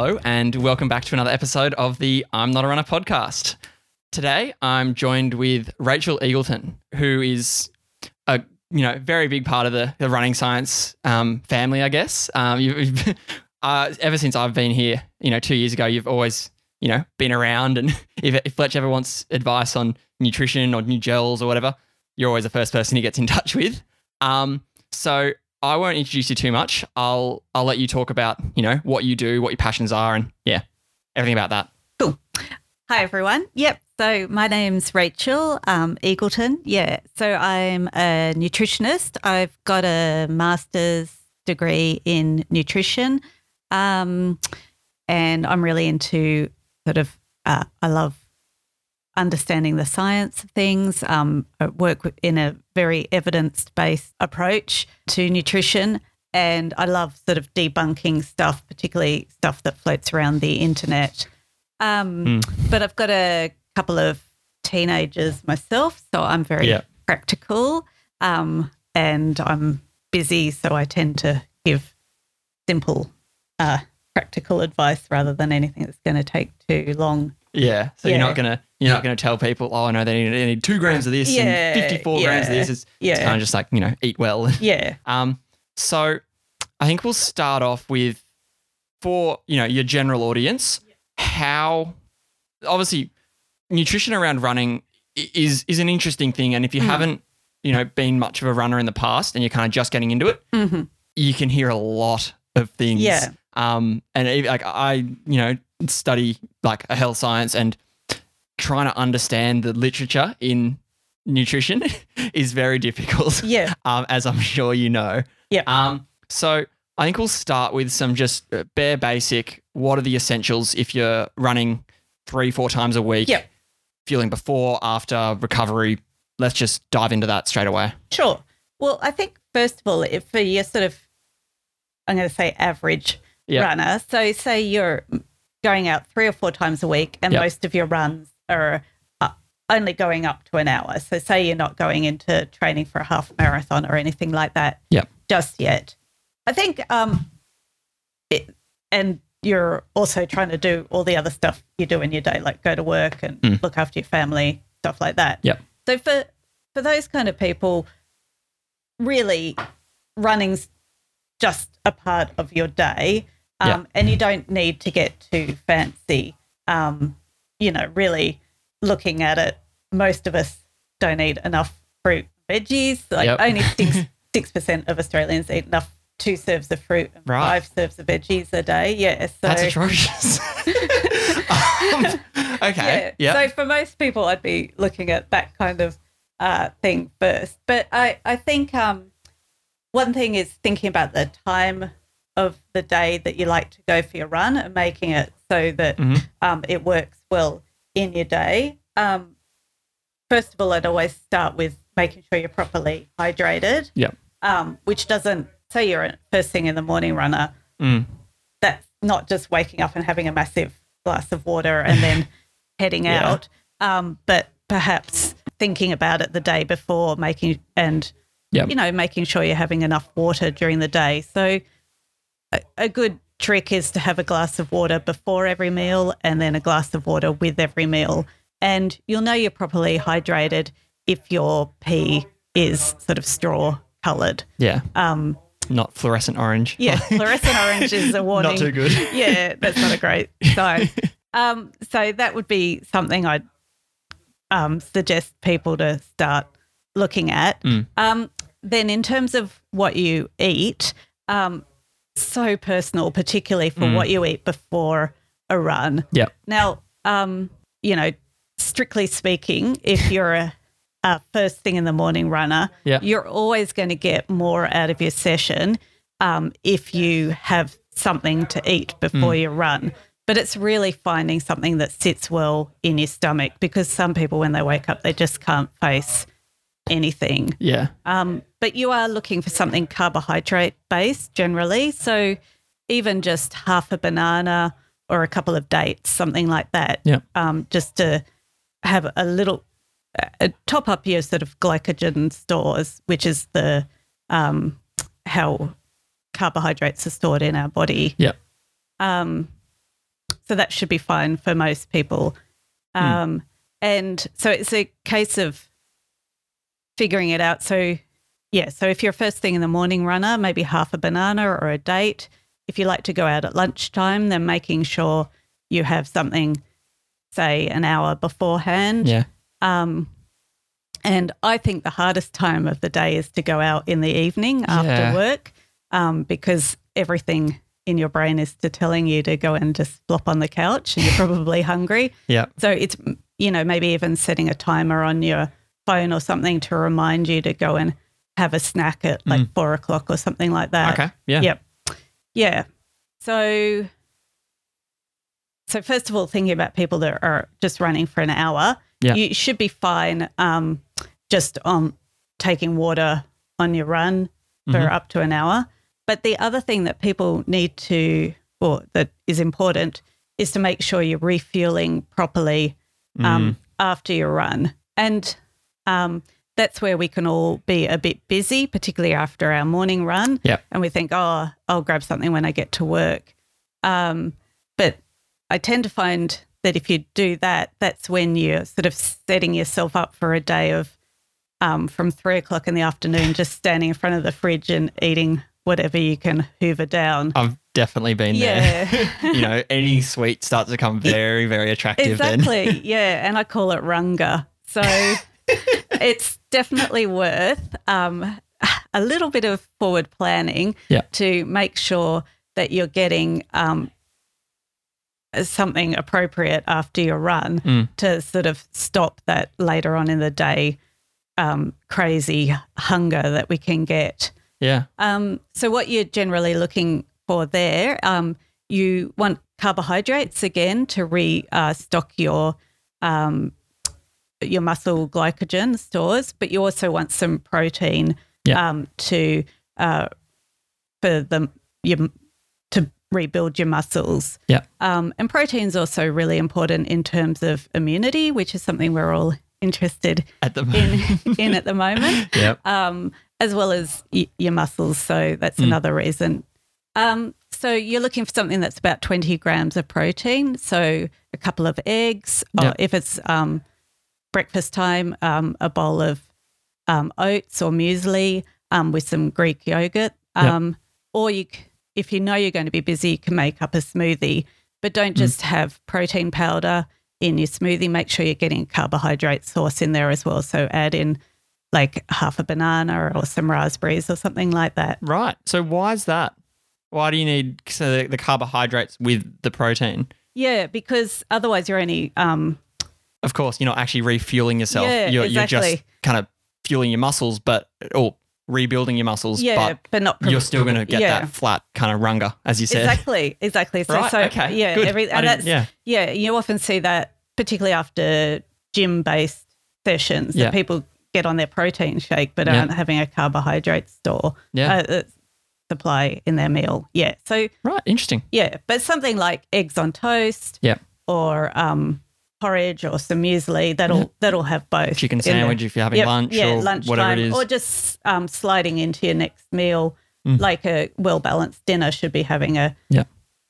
Hello, and welcome back to another episode of the I'm Not a Runner podcast. Today, I'm joined with Rachel Eagleton, who is a you know very big part of the, the running science um, family, I guess. Um, you've, uh, ever since I've been here, you know, two years ago, you've always you know been around, and if, if Fletch ever wants advice on nutrition or new gels or whatever, you're always the first person he gets in touch with. Um, so I won't introduce you too much. I'll I'll let you talk about you know what you do, what your passions are, and yeah, everything about that. Cool. Hi everyone. Yep. So my name's Rachel um, Eagleton. Yeah. So I'm a nutritionist. I've got a master's degree in nutrition, um, and I'm really into sort of. Uh, I love understanding the science of things. Um, work in a very evidence based approach to nutrition. And I love sort of debunking stuff, particularly stuff that floats around the internet. Um, Mm. But I've got a couple of teenagers myself, so I'm very Yeah. practical um, and I'm busy, so I tend to give simple, uh, practical advice rather than anything that's going to take too long. Yeah. So you're Yeah. not gonna you're not gonna tell people, oh no, they need, they need two grams of this Yeah, and fifty four grams of yeah, this. It's, it's yeah. kind of just like you know eat well. Yeah. Um, so I think we'll start off with for you know your general audience, how obviously nutrition around running i- is is an interesting thing, and if you Mm. haven't you know been much of a runner in the past and you're kind of just getting into it, hmm you can hear a lot of things. Yeah. Um, and even, like I, you know, study like a health science and trying to understand the literature in nutrition is very difficult. Yeah. Um, as I'm sure you know. Yeah. Um, so I think we'll start with some just uh, bare basic. What are the essentials if you're running three, four times a week? Yep. Feeling before, after recovery. Let's just dive into that straight away. Sure. Well, I think first of all, if for your sort of, I'm going to say average Yeah. runner. So say you're going out three or four times a week, and Yep. most of your runs are uh, only going up to an hour. So say you're not going into training for a half marathon or anything like that. Yep. Just yet. I think, um, it, and you're also trying to do all the other stuff you do in your day, like go to work and Mm. look after your family, stuff like that. Yep. So for for those kind of people, really, running's just a part of your day, um, Yeah. and you don't need to get too fancy. Um, you know, really looking at it, most of us don't eat enough fruit, and veggies. Like Yep. only six percent of Australians eat enough two serves of fruit and Right. five serves of veggies a day. Yeah, so That's atrocious. um, okay. Yeah. So for most people, I'd be looking at that kind of uh, thing first. But I, I think um, one thing is thinking about the time of the day that you like to go for your run and making it so that Mhm. um, it works well in your day. Um, first of all, I'd always start with making sure you're properly hydrated. Yep. Um, which doesn't say you're a first thing in the morning runner Mm. that's not just waking up and having a massive glass of water and then heading Yeah. out, um, but perhaps thinking about it the day before, making and Yep. you know making sure you're having enough water during the day. So a, a good trick is to have a glass of water before every meal and then a glass of water with every meal, and you'll know you're properly hydrated if your pee is sort of straw coloured. Yeah. Um, Not fluorescent orange. yeah, fluorescent orange is a warning. Not too good. yeah, that's not a great sign. um, so that would be something I'd um, suggest people to start looking at. Mm. Um, then, in terms of what you eat, um, so personal, particularly for Mm. what you eat before a run. Yeah. Now, um, you know, strictly speaking, if you're a, a first thing in the morning runner, Yeah. you're always going to get more out of your session um, if you have something to eat before Mm. you run. But it's really finding something that sits well in your stomach because some people, when they wake up, they just can't face anything. Yeah. Um, but you are looking for something carbohydrate based generally. So even just half a banana or a couple of dates, something like that. Yeah. Um, just to have a little uh, top up your sort of glycogen stores, which is the um, how carbohydrates are stored in our body. Yeah. Um, so that should be fine for most people. Um, And so it's a case of figuring it out. So, yeah, so if you're a first thing in the morning runner, maybe half a banana or a date. If you like to go out at lunchtime, then making sure you have something, say, an hour beforehand. Yeah. Um, and I think the hardest time of the day is to go out in the evening after Yeah. work um, because everything in your brain is to telling you to go and just flop on the couch and you're probably hungry. Yeah. So it's, you know, maybe even setting a timer on your phone or something to remind you to go and have a snack at like four o'clock or something like that. Okay. Yeah. Yep. Yeah. So, so first of all, thinking about people that are just running for an hour, Yeah. you should be fine um, just on taking water on your run for Mhm. up to an hour. But the other thing that people need to, or that is important, is to make sure you're refueling properly um, Mm. after your run. And um, that's where we can all be a bit busy, particularly after our morning run. And we think, oh, I'll grab something when I get to work. Um, but I tend to find that if you do that, that's when you're sort of setting yourself up for a day of um, from three o'clock in the afternoon, just standing in front of the fridge and eating whatever you can hoover down. I've definitely been Yeah. there. you know, any sweet starts to become very, very attractive then. Exactly. yeah. And I call it runga. So it's definitely worth um, a little bit of forward planning Yeah. to make sure that you're getting um, something appropriate after your run Mm. to sort of stop that later on in the day um, crazy hunger that we can get. Yeah. Um, so what you're generally looking for there, um, you want carbohydrates again to restock your um, your muscle glycogen stores, but you also want some protein Yeah. um, to uh, for the your to rebuild your muscles. Yeah. Um, and protein's also really important in terms of immunity, which is something we're all interested At the in in at the moment Yep. um, as well as y- your muscles. So that's Mm. another reason. Um, so you're looking for something that's about 20 grams of protein. So a couple of eggs, or if it's um, breakfast time, um, a bowl of um, oats or muesli um, with some Greek yogurt. Yep. Um, Or you, if you know you're going to be busy, you can make up a smoothie, but don't Mm. just have protein powder in your smoothie. Make sure you're getting carbohydrate source in there as well. So add in like half a banana or some raspberries or something like that. Right. So why is that? Why do you need so the, the carbohydrates with the protein? Yeah, because otherwise you're only um, Of course, you're not actually refueling yourself. Yeah, you're, you're just kind of fueling your muscles, but or rebuilding your muscles. yeah, but but, not you're still going to get yeah. that flat kind of runga, as you said. Exactly, exactly. So, Right. so okay. yeah, Good. every, and that's yeah. yeah, you often see that particularly after gym based sessions Yeah. that people get on their protein shake but Yeah. aren't having a carbohydrate store Yeah. uh, uh, supply in their meal. Yeah. So Right. Interesting. yeah, but something like eggs on toast Yeah. or um, porridge or some muesli that'll that'll have both Chicken sandwich if you're having Yep, lunch yeah, or lunchtime, whatever it is. or just um, sliding into your next meal. Mm. Like a well balanced dinner should be having a Yeah.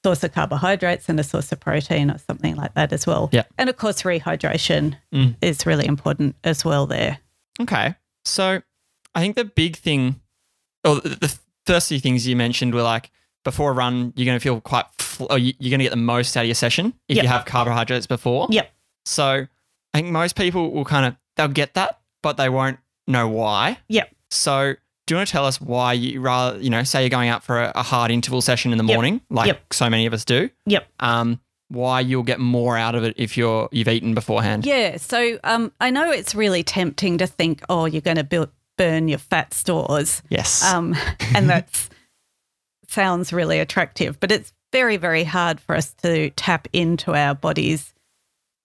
source of carbohydrates and a source of protein or something like that as well. Yeah. and of course rehydration Mm. is really important as well. There, Okay. So I think the big thing, or the, first few things you mentioned were like before a run, you're going to feel quite, fl- you're going to get the most out of your session if Yep. you have carbohydrates before. Yep. So I think most people will kind of, they'll get that, but they won't know why. Yep. So do you want to tell us why you rather, you know, say you're going out for a, a hard interval session in the Yep. morning, like Yep. so many of us do, Yep. um, why you'll get more out of it if you're, you've eaten beforehand. Yeah. So um, I know it's really tempting to think, oh, you're going to build, burn your fat stores. Yes. Um, and that sounds really attractive, but it's very, very hard for us to tap into our body's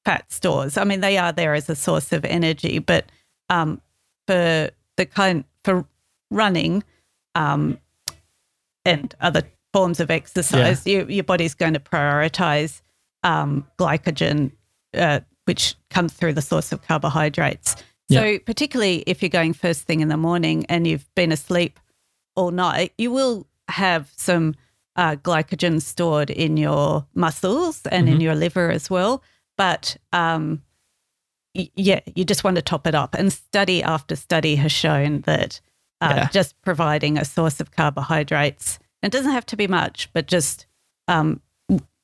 fat stores. I mean, they are there as a source of energy, but um, for the kind for running um, and other forms of exercise, you, your body's going to prioritize um, glycogen, uh, which comes through the source of carbohydrates. So, particularly if you're going first thing in the morning and you've been asleep all night, you will have some uh, glycogen stored in your muscles and in Mhm. your liver as well. But um, y- yeah, you just want to top it up. And study after study has shown that uh, Yeah. just providing a source of carbohydrates, it doesn't have to be much, but just um,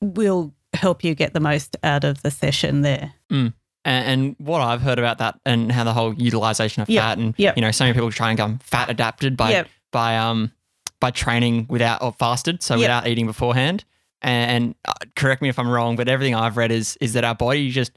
will help you get the most out of the session there. And, and what I've heard about that and how the whole utilization of Yeah, fat and yeah. you know, so many people try and become fat adapted by Yeah. by um by training without or fasted, so without eating beforehand. And uh, correct me if I'm wrong, but everything I've read is is that our body just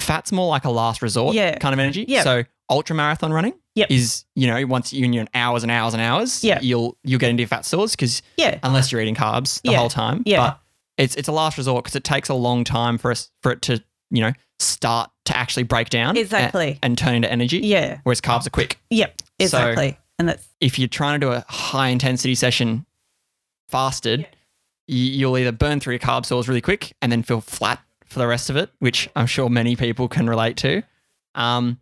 fat's more like a last resort Yeah. kind of energy. Yeah. So ultra marathon running Yep. is you know once you're in your hours and hours and hours, Yeah. you'll you'll get into your fat stores because Yeah. unless you're eating carbs the Yeah. whole time. Yeah. But it's it's a last resort because it takes a long time for us for it to you know start to actually break down Exactly. and, turn into energy. Yeah. Whereas carbs are quick. Yep. So- Exactly. and that's If you're trying to do a high intensity session fasted, y you'll either burn through your carb stores really quick and then feel flat for the rest of it, which I'm sure many people can relate to. Um,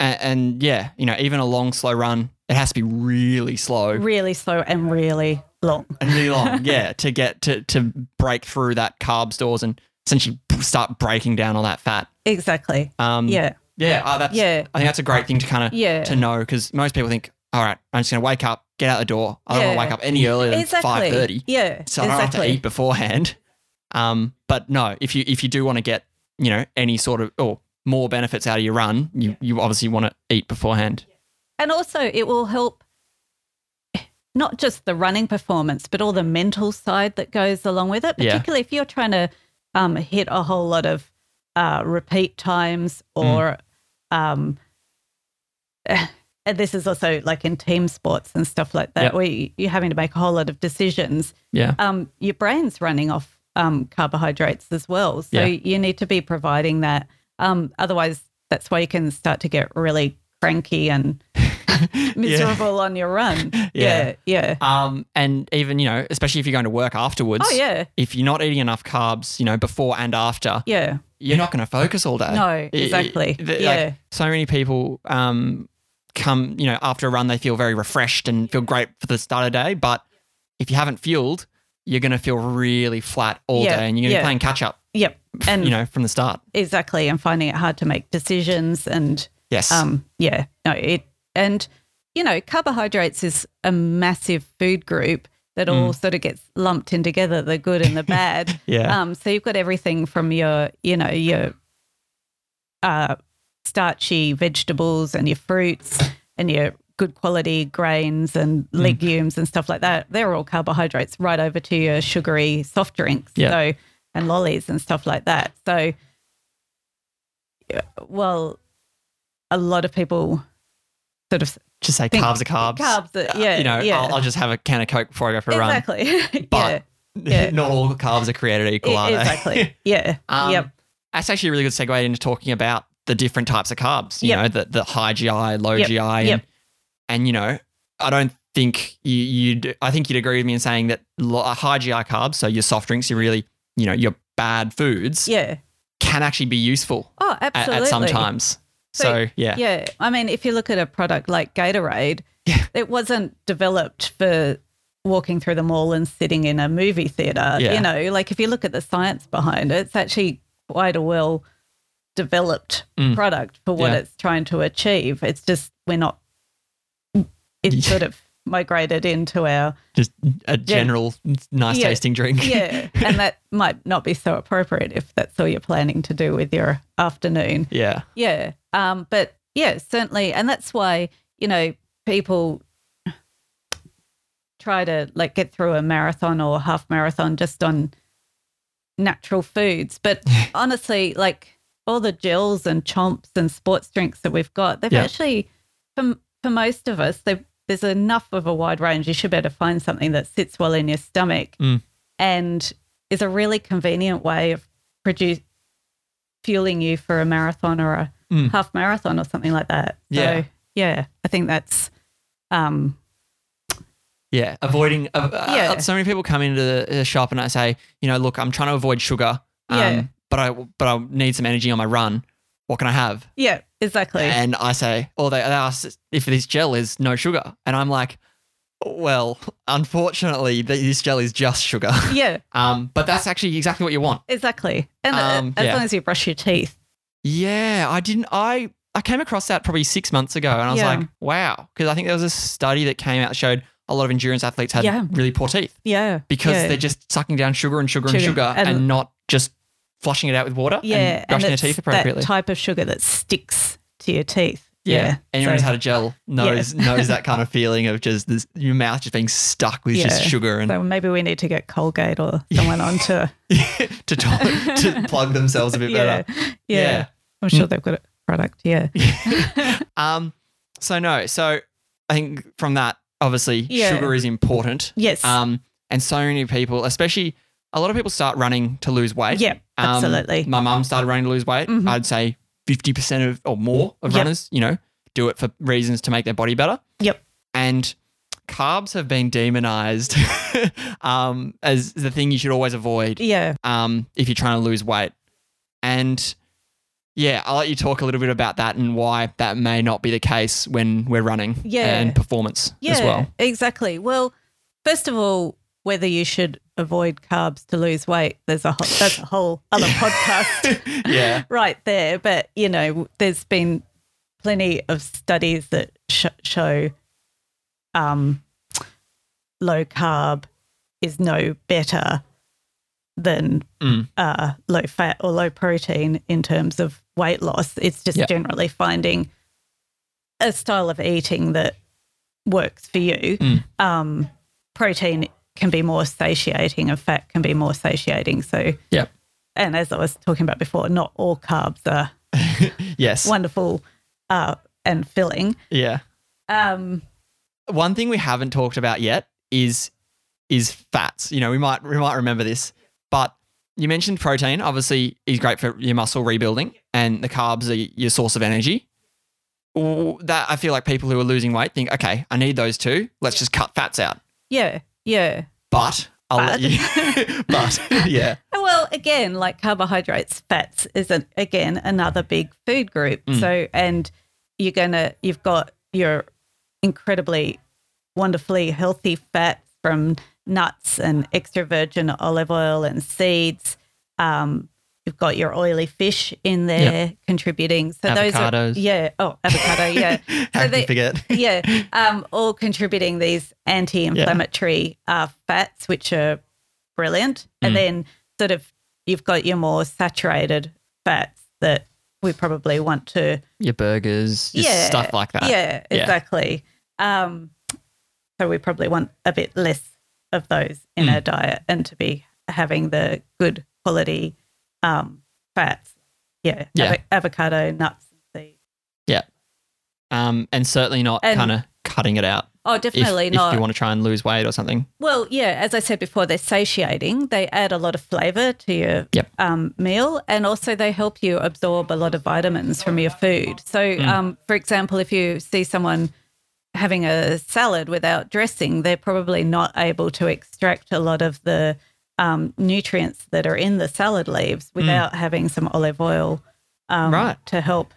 and, and yeah, you know, even a long slow run, it has to be really slow. really slow and really long. and really long, yeah, to get to to break through that carb stores and essentially start breaking down all that fat. Exactly. Um, Yeah. yeah, oh, that's, Yeah. I think that's a great thing to kind of Yeah. to know because most people think, all right, I'm just going to wake up, get out the door. I don't Yeah. want to wake up any earlier than Exactly. five thirty, Yeah. so I don't exactly. have to eat beforehand. Um, but no, if you if you do want to get you know any sort of or more benefits out of your run, you you obviously want to eat beforehand. And also, it will help not just the running performance, but all the mental side that goes along with it. Yeah. Particularly if you're trying to um, hit a whole lot of uh, repeat times or. Um, and this is also like in team sports and stuff like that, Yep. where you- you're having to make a whole lot of decisions. Yeah, um, your brain's running off um, carbohydrates as well. So Yeah. you need to be providing that. Um, otherwise, that's why you can start to get really cranky and miserable on your run. Yeah. Yeah. Yeah. Um, and even you know, especially if you're going to work afterwards. Oh, yeah. If you're not eating enough carbs, you know, before and after, Yeah. you're not going to focus all day. No, exactly. the- like, Yeah. so many people um, come, you know, after a run, they feel very refreshed and feel great for the start of the day. But if you haven't fueled, you're going to feel really flat all Yeah, day and you're going to yeah. be playing catch up, Yep. And you know, from the start. exactly. And finding it hard to make decisions and Yes. um yeah no it and you know carbohydrates is a massive food group that all sort of gets lumped in together the good and the bad Mm. Yeah. um so you've got everything from your you know your uh starchy vegetables and your fruits and your good quality grains and Mm. legumes and stuff like that they're all carbohydrates right over to your sugary soft drinks Yeah. so and lollies and stuff like that so well a lot of people sort of just say carbs are carbs. carbs are- Uh, yeah, you know, yeah. I'll, I'll just have a can of Coke before I go for a run. exactly But Yeah. not all carbs are created equal, are they? exactly yeah Um, yep That's actually a really good segue into talking about the different types of carbs. You Yep. know, the the high GI, low Yep. GI, and, Yep. and you know, I don't think you, you'd. I think you'd agree with me in saying that uh, high GI carbs, so your soft drinks, your really, you know, your bad foods, yeah can actually be useful oh at, absolutely at some times. So, So, yeah, yeah i mean if you look at a product like gatorade Yeah. it wasn't developed for walking through the mall and sitting in a movie theater Yeah. you know like if you look at the science behind it it's actually quite a well developed Mm. product for what Yeah. it's trying to achieve it's just we're not it's sort of migrated into our just a general nice Yeah. tasting drink. yeah and that might not be so appropriate if that's all you're planning to do with your afternoon yeah, yeah um but yeah certainly and that's why you know people try to like get through a marathon or half marathon just on natural foods but honestly like all the gels and chomps and sports drinks that we've got they've Yeah. actually for, for most of us there's enough of a wide range you should be able to find something that sits well in your stomach Mm. and is a really convenient way of produce fueling you for a marathon or a Mm. half marathon or something like that. So Yeah. yeah, I think that's um Yeah, avoiding. Uh, uh, Yeah. so many people come into the, the shop and I say, you know, look, I'm trying to avoid sugar. Um, Yeah. But I but I need some energy on my run. What can I have? yeah, exactly. And I say, or they, they ask if this gel is no sugar, and I'm like, Well, unfortunately, this gel is just sugar. Yeah, Um, but that's actually exactly what you want. exactly. And uh, Um, as yeah. long as you brush your teeth. Yeah, I didn't. I I came across that probably six months ago, and I was Yeah. like, wow, because I think there was a study that came out that showed a lot of endurance athletes had Yeah. really poor teeth Yeah. because they're just sucking down sugar and sugar, and Sugar. sugar and, And- not just flushing it out with water yeah, and brushing their it's teeth appropriately. That type of sugar that sticks to your teeth. yeah. anyone who's had a gel knows knows that kind of feeling of just this, your mouth just being stuck with just sugar and So maybe we need to get Colgate or someone on to to, to to plug themselves a bit yeah, better. yeah. Yeah. I'm sure they've got a product. Yeah. um. So no. So I think from that, obviously, Yeah. sugar is important. Yes. Um, and so many people, especially a lot of people, start running to lose weight. yeah. Um, Absolutely. My mum started running to lose weight. Mhm. I'd say fifty percent of or more of Yep. runners, you know, do it for reasons to make their body better. Yep. And carbs have been demonized um, as the thing you should always avoid yeah. um, if you're trying to lose weight. And yeah, I'll let you talk a little bit about that and why that may not be the case when we're running Yeah. and performance Yeah. as well. Exactly. Well, first of all, whether you should avoid carbs to lose weight, there's a whole, that's a whole other podcast yeah. right there. But you know, there's been plenty of studies that sh- show um, low carb is no better than Mm. uh, low fat or low protein in terms of weight loss. It's just Yep. generally finding a style of eating that works for you. Mm. Um, protein can be more satiating and fat can be more satiating. So, yeah. and as I was talking about before, not all carbs are Yes. wonderful uh, and filling. Yeah. Um, One thing we haven't talked about yet is is fats. You know, we might we might remember this, but you mentioned protein. Obviously, is great for your muscle rebuilding, and the carbs are your source of energy. That I feel like people who are losing weight think, okay, I need those too. Let's just cut fats out. yeah, yeah. But I'll let But. you. but yeah, Well, again, like carbohydrates, fats is an, again another big food group. Mm. So, and you're gonna, you've got your incredibly, wonderfully healthy fats from nuts and extra virgin olive oil and seeds. Um, you've got your oily fish in there contributing. So those are Avocados. yeah. Oh, avocado, yeah. how can they- you forget? yeah, um, all contributing these anti-inflammatory uh, fats, which are brilliant. Mm. And then sort of you've got your more saturated fats that we probably want to, Your burgers, just Yeah, stuff like that. yeah, yeah. exactly. Um, so we probably want a bit less of those in Mm. our diet and to be having the good quality um, fats. Yeah, Yeah. avo- avocado, nuts, and seeds. Yeah, um, and certainly not kind of cutting it out Oh, definitely if not. If you want to try and lose weight or something. Well, yeah, as I said before, they're satiating. They add a lot of flavor to your Yep. um, meal, and also they help you absorb a lot of vitamins from your food. So, Mm. um, for example, if you see someone having a salad without dressing, they're probably not able to extract a lot of the um, nutrients that are in the salad leaves without having some olive oil um, Mm. Right. to help.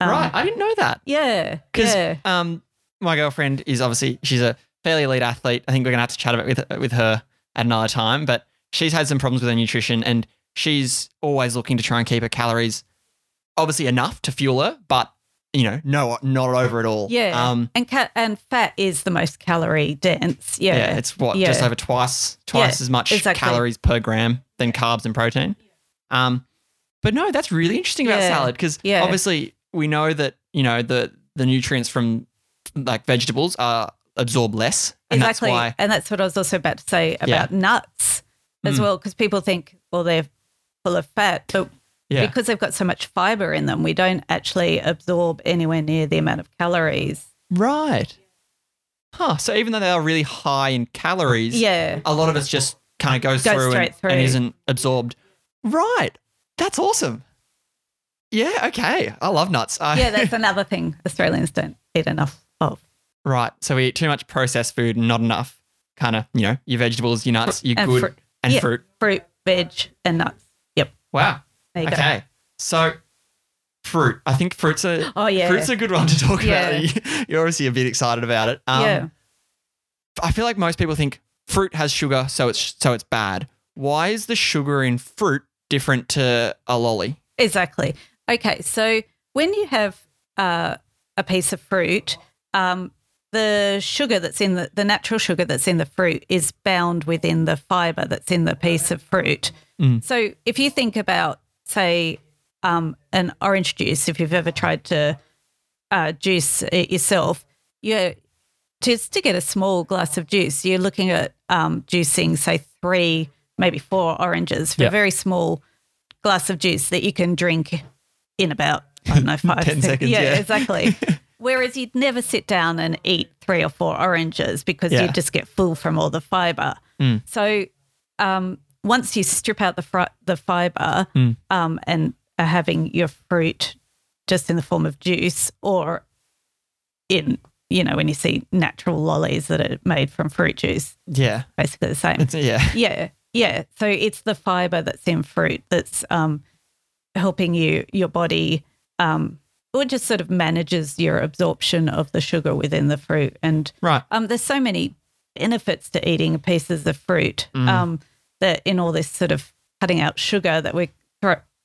Um, right, I didn't know that. Yeah. because Yeah. um, my girlfriend is obviously she's a fairly elite athlete. I think we're gonna have to chat about with with her at another time. But she's had some problems with her nutrition, and she's always looking to try and keep her calories obviously enough to fuel her, but you know, no, not over at all. Yeah. Um, And ca- and fat is the most calorie dense. yeah. Yeah. it's what Yeah. just over twice twice Yeah, as much exactly. calories per gram than carbs and protein. Um, but no, that's really interesting about salad because yeah. obviously we know that you know the the nutrients from like vegetables are absorbed less, and exactly. that's why And that's what I was also about to say about nuts as Mm. well, because people think, well, they're full of fat, but yeah, because they've got so much fiber in them, we don't actually absorb anywhere near the amount of calories. right. Huh. So even though they are really high in calories, Yeah. a lot of it just kind of goes, Goes through, and, through. and isn't absorbed. Right. That's awesome. Yeah. Okay. I love nuts. I- Yeah, that's another thing Australians don't eat enough of. right. So we eat too much processed food and not enough kind of you know your vegetables, your nuts, your and good fruit. and Yeah. fruit. Fruit, veg, and nuts. Yep. Wow. There you go. Okay. So fruit. I think fruit's a Oh, yeah. fruit's a good one to talk Yeah. about. You're obviously a bit excited about it. Um, yeah. I feel like most people think fruit has sugar, so it's so it's bad. Why is the sugar in fruit different to a lolly? Exactly. Okay, so when you have uh, a piece of fruit, um, the sugar that's in the, the natural sugar that's in the fruit is bound within the fiber that's in the piece of fruit. Mm. So if you think about, say, um, an orange juice, if you've ever tried to uh, juice it yourself, you just to get a small glass of juice, you're looking at um, juicing, say, three, maybe four oranges for Yeah. a very small glass of juice that you can drink in about, I don't know, five 10 seconds, Yeah, yeah. exactly. Whereas you'd never sit down and eat three or four oranges because Yeah. you'd just get full from all the fiber. Mm. So um, once you strip out the fri- the fiber Mm. um, and are having your fruit just in the form of juice or in you know when you see natural lollies that are made from fruit juice, Yeah, basically the same. it's yeah, Yeah, yeah. So it's the fiber that's in fruit that's um, helping you your body, um, or just sort of manages your absorption of the sugar within the fruit. And right. um, there's so many benefits to eating pieces of fruit Mm. That in all this sort of cutting out sugar that we're,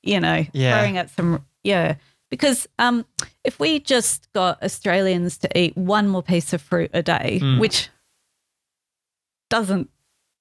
you know, Yeah. throwing out some, yeah. Because um, if we just got Australians to eat one more piece of fruit a day, Mm. which doesn't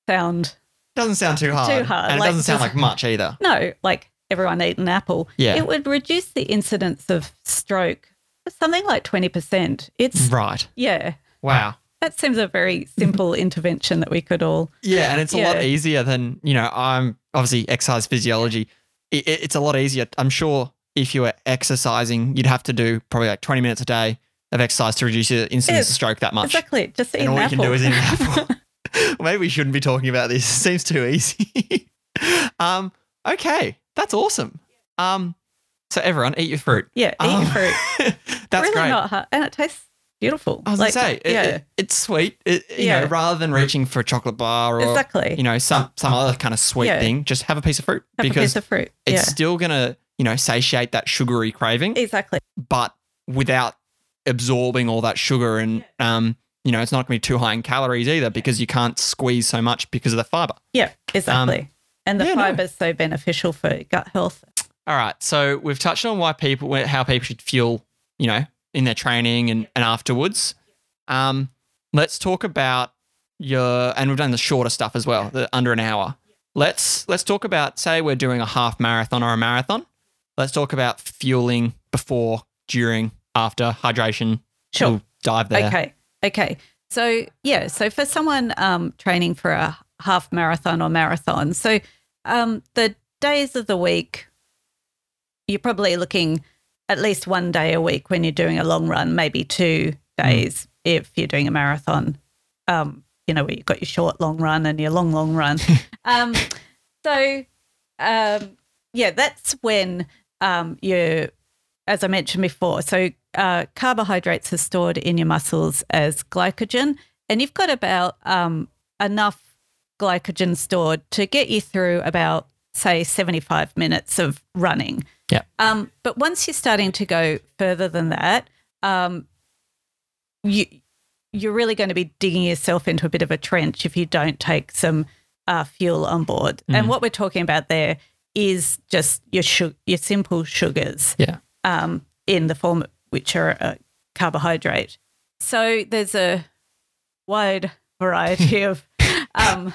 sound Doesn't sound too hard. too hard, and it doesn't sound like much either. no, like everyone eat an apple, Yeah. it would reduce the incidence of stroke something like 20%. It's, Right. yeah, Wow. That seems a very simple intervention that we could all, Yeah, and it's a lot easier than you know. I'm obviously exercise physiology. It, it- it's a lot easier. I'm sure if you were exercising, you'd have to do probably like 20 minutes a day of exercise to reduce your incidence of stroke that much. exactly, just eat And an all you can do is eat an apple. maybe we shouldn't be talking about this. It seems too easy. um, okay, that's awesome. Um, so everyone, eat your fruit. yeah, eat Um, your fruit. that's really great. not hard. And it tastes beautiful. I was Like, gonna say, it, yeah, it- it's sweet. It, you Yeah. know, rather than reaching for a chocolate bar or exactly. you know some some other kind of sweet Yeah. thing, just have a piece of fruit Have a because piece of fruit. it's still gonna you know satiate that sugary craving, exactly. but without absorbing all that sugar and um you know it's not gonna be too high in calories either because you can't squeeze so much because of the fiber. Yeah, exactly. and the Um, yeah, no. fiber's so beneficial for gut health. All right, so we've touched on why people how people should fuel you know in their training and, and afterwards. Um, let's talk about your and we've done the shorter stuff as well, the under an hour. Let's let's talk about say we're doing a half marathon or a marathon. Let's talk about fueling before, during, after, hydration. Sure. We'll dive there. Okay. Okay. So yeah, so for someone um, training for a half marathon or marathon, so um, the days of the week, you're probably looking at least one day a week when you're doing a long run, maybe two days if you're doing a marathon. Um, you know, where you've got your short long run and your long long run. um, so um, yeah, that's when um, you're as I mentioned before, so uh, carbohydrates are stored in your muscles as glycogen, and you've got about um, enough glycogen stored to get you through about, say, 75 minutes of running. Yeah. Um, but once you're starting to go further than that, um, you you're really going to be digging yourself into a bit of a trench if you don't take some uh, fuel on board. Mm. And what we're talking about there is just your su- your simple sugars Yeah. um, in the form which are a carbohydrate. So there's a wide variety of um,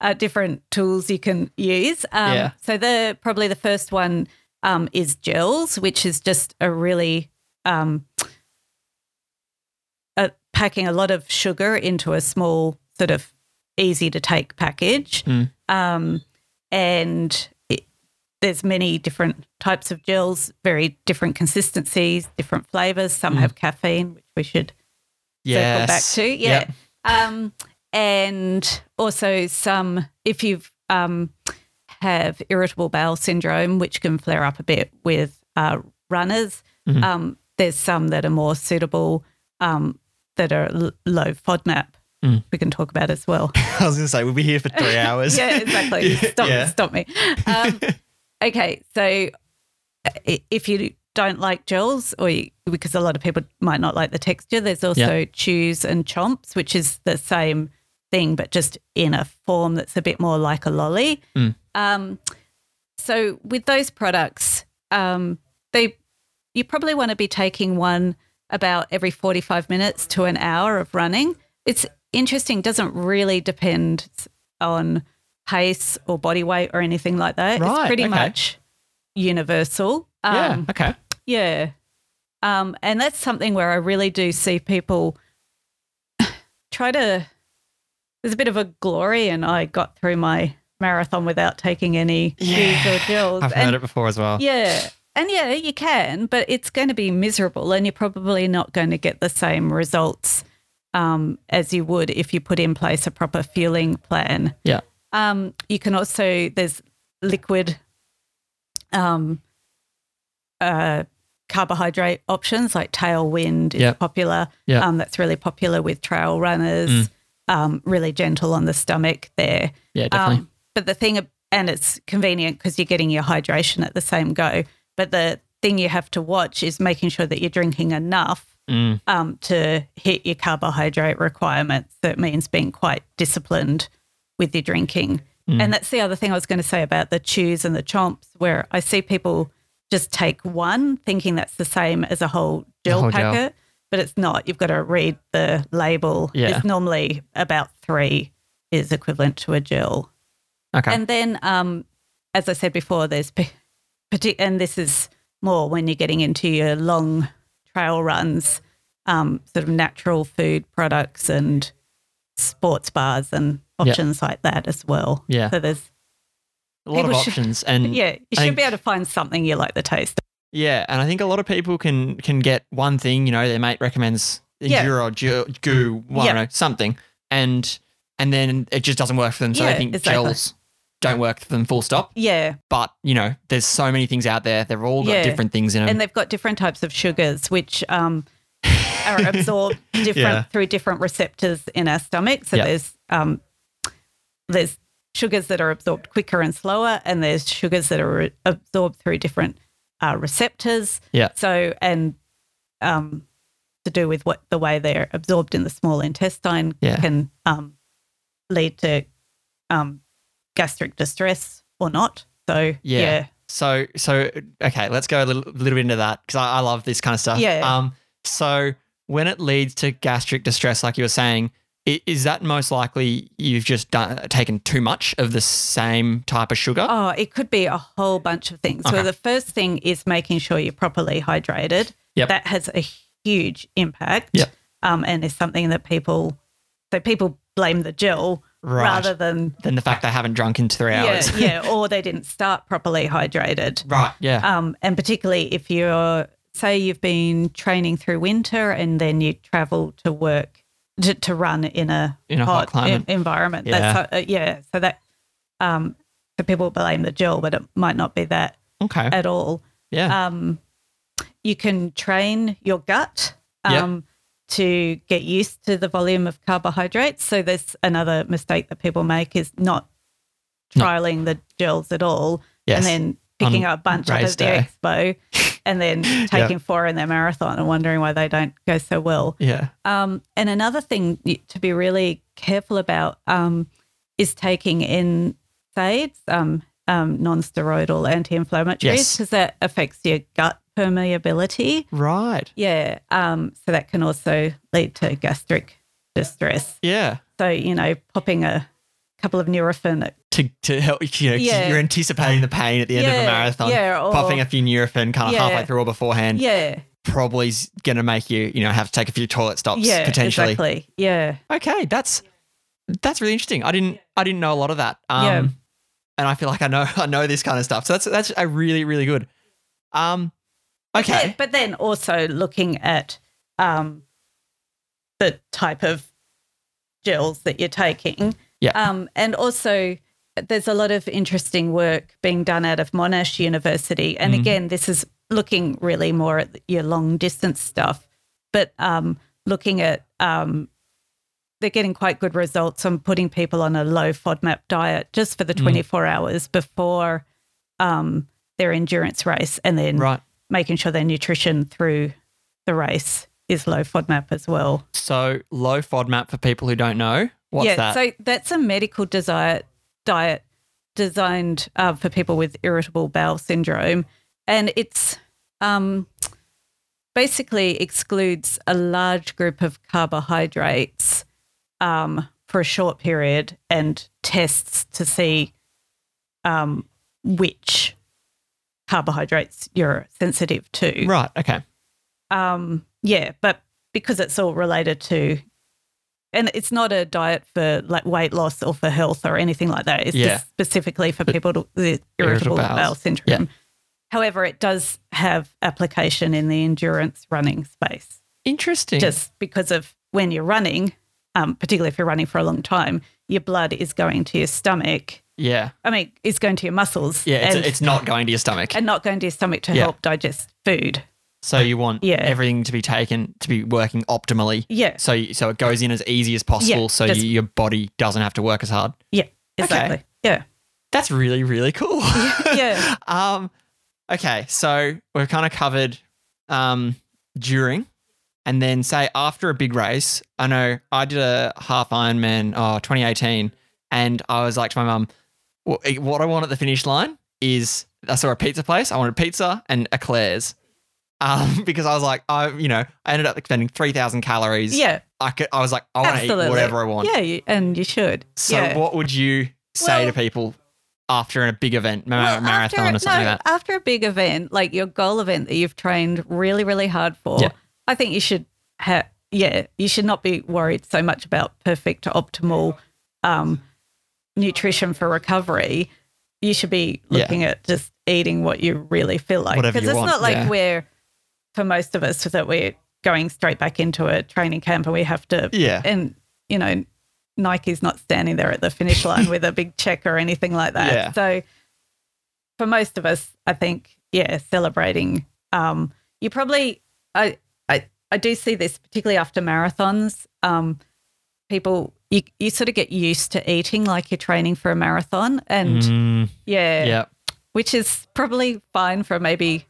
uh, different tools you can use. Um, Yeah. So the probably the first one um, is gels, which is just a really um, uh, packing a lot of sugar into a small sort of easy to take package. Mm. Um, and it, there's many different types of gels, very different consistencies, different flavors. Some Mm. have caffeine, which we should circle back to. Yeah. Yep. Um, and also some, if you've um, have irritable bowel syndrome, which can flare up a bit with uh, runners, Mhm. um, there's some that are more suitable um, that are l- low FODMAP. Mm. We can talk about as well. I was going to say we'll be here for three hours. yeah, exactly. Stop, Yeah. stop me. Um, okay, so if you don't like gels, or you, because a lot of people might not like the texture, there's also chews and chomps, which is the same thing, but just in a form that's a bit more like a lolly. Mm. Um, so with those products, um, they you probably want to be taking one about every 45 minutes to an hour of running. It's interesting, doesn't really depend on pace or body weight or anything like that. Right, it's pretty okay. much universal. yeah. Um, Okay. yeah. Um, and that's something where I really do see people try to. There's a bit of a glory, and I got through my marathon without taking any Yeah. or gels. I've and, heard it before as well. Yeah. And yeah, you can, but it's going to be miserable, and you're probably not going to get the same results um, as you would if you put in place a proper fueling plan. Yeah. Um, you can also there's liquid um, uh, carbohydrate options like Tailwind is Yep. popular. Yep. Um, that's really popular with trail runners. Mm. Um, really gentle on the stomach there. Yeah, definitely. Um, but the thing, and it's convenient because you're getting your hydration at the same go. But the thing you have to watch is making sure that you're drinking enough Mm. um, to hit your carbohydrate requirements. That means being quite disciplined with your drinking. Mm. And that's the other thing I was going to say about the chews and the chomps, where I see people just take one thinking that's the same as a whole gel whole gel. But it's not. You've got to read the label. Yeah. It's normally about three is equivalent to a gel. Okay. And then, um, as I said before, there's and this is more when you're getting into your long trail runs, um, sort of natural food products and sports bars and options like that as well. Yeah. So there's a lot of should- options and yeah, you should be able to find something you like the taste. Yeah, and I think a lot of people can can get one thing. You know, their mate recommends Yeah. Endura or GU, GU I Yeah. don't know, something, and and then it just doesn't work for them. So Yeah, they think exactly. gels don't work for them. Full stop. Yeah, But you know, there's so many things out there. They've all got Yeah. different things in them. and they've got different types of sugars which um, are absorbed different Yeah. through different receptors in our stomach. So Yeah. there's um, there's sugars that are absorbed quicker and slower, and there's sugars that are re- absorbed through different uh, receptors. Yeah. So and um, to do with what the way they're absorbed in the small intestine Yeah. can um, lead to um, gastric distress or not. So Yeah. yeah, So so okay, let's go a little, little bit into that because I, I love this kind of stuff. Yeah. Um. So when it leads to gastric distress, like you were saying, is that most likely you've just done taken too much of the same type of sugar? Oh, it could be a whole bunch of things. Okay. So the first thing is making sure you're properly hydrated. Yep. That has a huge impact. Yep. Um, and is something that people so people blame the gel Right. rather than Than the fact they haven't drunk in three hours. yeah, yeah, or they didn't start properly hydrated. right. Yeah. Um, and particularly if you're say you've been training through winter and then you travel to work to, to run in a In a hot climate. en- environment. Yeah. That's uh, yeah. So that um, so people blame the gel, but it might not be that okay. at all. yeah. Um, you can train your gut Yep. um, to get used to the volume of carbohydrates. So there's another mistake that people make is not trialing the gels at all, yes. and then picking up a bunch up at the day. expo, and then taking four in their marathon and wondering why they don't go so well. yeah. Um, and another thing to be really careful about um, is taking NSAIDs, um, um, non-steroidal anti-inflammatories, Yes. because that affects your gut permeability. Right. Yeah, um, so that can also lead to gastric distress. Yeah. So you know, popping a couple of Nurofen. To, to help, you know, Yeah. you're anticipating the pain at the end of a marathon. yeah, or- popping a few Nurofen kind of Yeah. halfway through or beforehand Yeah, probably going to make you, you know, have to take a few toilet stops yeah, potentially. exactly. Yeah, Okay, that's that's really interesting. I didn't I didn't know a lot of that. Um, Yeah. and I feel like I know I know this kind of stuff. So that's that's a really really good. Um, But okay. then- but then also looking at um, the type of gels that you're taking. Yeah. Um, and also, there's a lot of interesting work being done out of Monash University. And Mhm. again, this is looking really more at your long distance stuff, but um, looking at um, they're getting quite good results on putting people on a low FODMAP diet just for the Mm. 24 hours before um, their endurance race and then Right. making sure their nutrition through the race is low FODMAP as well. So low FODMAP for people who don't know. What's yeah, that? so that's a medical diet diet designed uh, for people with irritable bowel syndrome, and it's um, basically excludes a large group of carbohydrates um, for a short period and tests to see um, which carbohydrates you're sensitive to. right. Okay. Um, yeah, but because it's all related to, and it's not a diet for like weight loss or for health or anything like that. It's Yeah. just specifically for people to, with Irritable irritable bowels. bowel syndrome. However, it does have application in the endurance running space, Interesting. just because of when you're running, um, particularly if you're running for a long time, your blood is going to your stomach. yeah. I mean, is going to your muscles. Yeah. It's, and, it's not going to your stomach. and not going to your stomach to Yeah. help digest food. So you want Yeah. everything to be taken to be working optimally. Yeah. So so it goes in as easy as possible. Yeah, so you, your body doesn't have to work as hard. Yeah. Exactly. Yeah. That's really really cool. Yeah. um. Okay. So we've kind of covered um during. And then say after a big race, I know I did a half Ironman, oh, 2018, and I was like to my mum, "Wh- what I want at the finish line is I saw a pizza place. I wanted pizza and eclairs. Um, because I was like, I, you know, I ended up spending 3,000 calories. Yeah. I could, I was like, I want to eat whatever I want. Yeah, you, and you should. So yeah. what would you say to people after a big event, ma- Well, marathon after, or something no, like that? After a big event, like your goal event that you've trained really, really hard for, Yeah. I think you should have, yeah, you should not be worried so much about perfect, optimal um, nutrition for recovery. You should be Yeah. looking at just eating what you really feel like. Because it's want, not like yeah. we're, for most of us, that we're going straight back into a training camp and we have to Yeah. and you know Nike's not standing there at the finish line with a big check or anything like that. Yeah. So for most of us, I think, yeah, celebrating. Um, you probably, I, I, I do see this particularly after marathons. Um, people, you, you sort of get used to eating like you're training for a marathon, and Mm, yeah, yeah. which is probably fine for maybe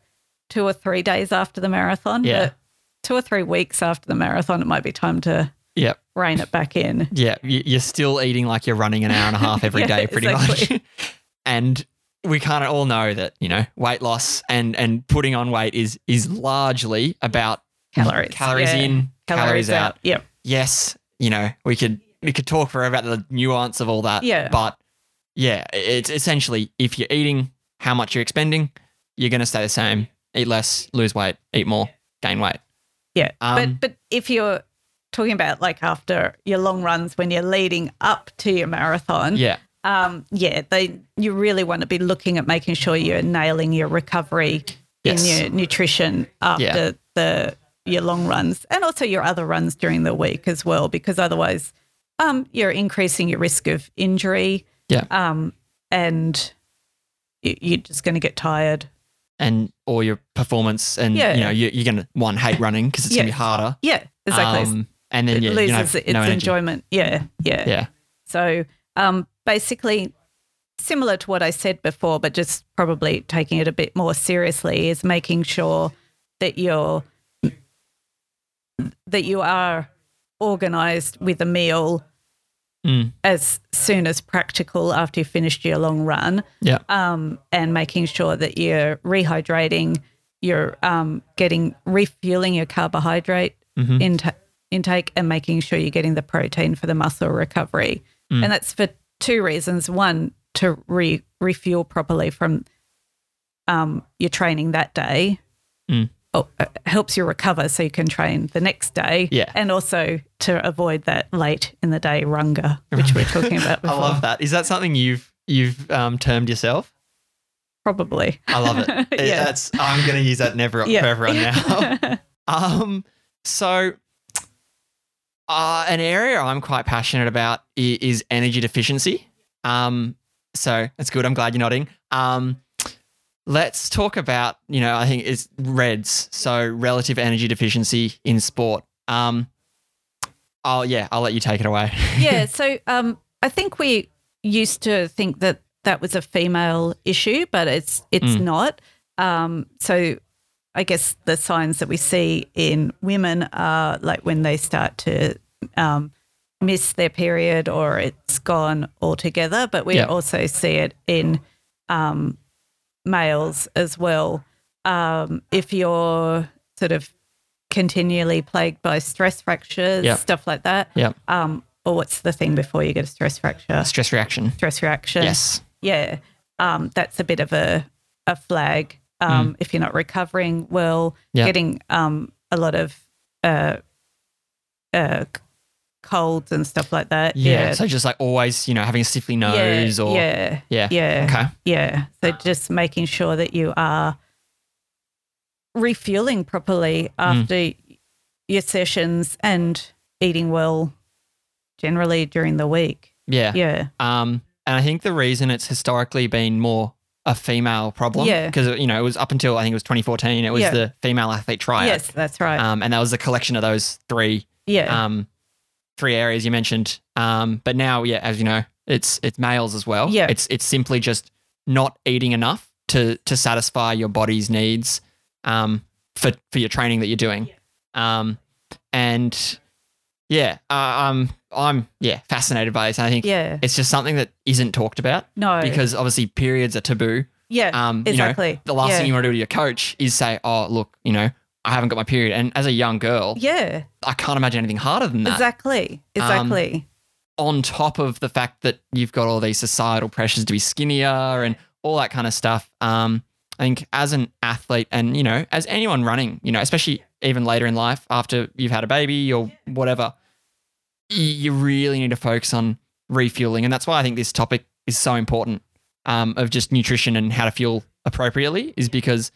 two or three days after the marathon. Yeah. But two or three weeks after the marathon, it might be time to Yeah. rein it back in. Yeah. You- You're still eating like you're running an hour and a half every day, Yeah, pretty exactly. much. and we kind of all know that, you know, weight loss and, and putting on weight is, is largely about Calories. calories yeah. in, calories, out. Yep. yes, you know, we could we could talk forever about the nuance of all that. Yeah. But yeah, it's essentially if you're eating how much you're expending, you're gonna stay the same. Eat less, lose weight, eat more, gain weight. Yeah. Um, but but if you're talking about like after your long runs when you're leading up to your marathon, Yeah. um, yeah, they you really want to be looking at making sure you're nailing your recovery Yes. in your nutrition after Yeah. the your long runs and also your other runs during the week as well, because otherwise, um, you're increasing your risk of injury. Yeah. Um, and you- you're just going to get tired. And or your performance and Yeah. you know, you, you're gonna one hate running because it's gonna be harder. Yeah, exactly. Um, and then it you, you loses know, its no enjoyment. Yeah, yeah. Yeah. So um, basically, similar to what I said before, but just probably taking it a bit more seriously, is making sure that you're that you are organized with a meal Mm. as soon as practical after you've finished your long run, Yeah. um, and making sure that you're rehydrating, you're um, getting refueling your carbohydrate Mhm. inta- intake, and making sure you're getting the protein for the muscle recovery. Mm. And that's for two reasons: one, to re- refuel properly from um, your training that day. Mm. Oh, uh, helps you recover so you can train the next day. Yeah. And also to avoid that late in the day runger, which we are talking about I love that. Is that something you've you've um, termed yourself? Probably. I love it. Yeah. That's I'm gonna use that never Yeah. for everyone now. Um, so uh, an area I'm quite passionate about is, is energy deficiency. Um, so that's good. I'm glad you're nodding. Um, let's talk about, you know, I think it's REDS, so relative energy deficiency in sport. Um, oh yeah, I'll let you take it away. yeah. So um, I think we used to think that that was a female issue, but it's it's Mm. not. Um, so I guess the signs that we see in women are like when they start to um, miss their period or it's gone altogether. But we also see it in um, males as well. Um, if you're sort of continually plagued by stress fractures, Yeah. stuff like that. Yep. Um, or what's the thing before you get a stress fracture? Stress reaction. Stress reaction Yes. yeah, um, that's a bit of a, a flag. Um, If you're not recovering well, Mm. Yeah. getting um, a lot of uh, uh, colds and stuff like that. Yeah. Yeah. So just like always, you know, having a stiffly nose yeah, or yeah, yeah. yeah, Okay. yeah. So just making sure that you are refueling properly Mm. after your sessions and eating well generally during the week. Yeah. Yeah. Um, and I think the reason it's historically been more a female problem, Yeah. because you know it was up until I think it was 2014, it was Yeah. the female athlete triad, Yes, that's right. um, and that was a collection of those three yeah. um, three areas you mentioned. Um, but now, yeah, as you know, it's it's males as well. Yeah. it's it's simply just not eating enough to to satisfy your body's needs um, for for your training that you're doing. Yeah. Um, and yeah, uh, um, I'm yeah fascinated by this. I think yeah. it's just something that isn't talked about No. because obviously periods are taboo. yeah. Um, exactly. You know, the last yeah. thing you want to do to your coach is say, "Oh, look, you know, I haven't got my period." And as a young girl, Yeah, I can't imagine anything harder than that. exactly. Um, Exactly. On top of the fact that you've got all these societal pressures to be skinnier and all that kind of stuff. Um, I think as an athlete, and you know, as anyone running, you know, especially even later in life after you've had a baby or whatever, you really need to focus on refueling, and that's why I think this topic is so important. Um, of just nutrition and how to fuel appropriately is because